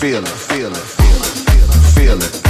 feel it, feel it, feel it. Sound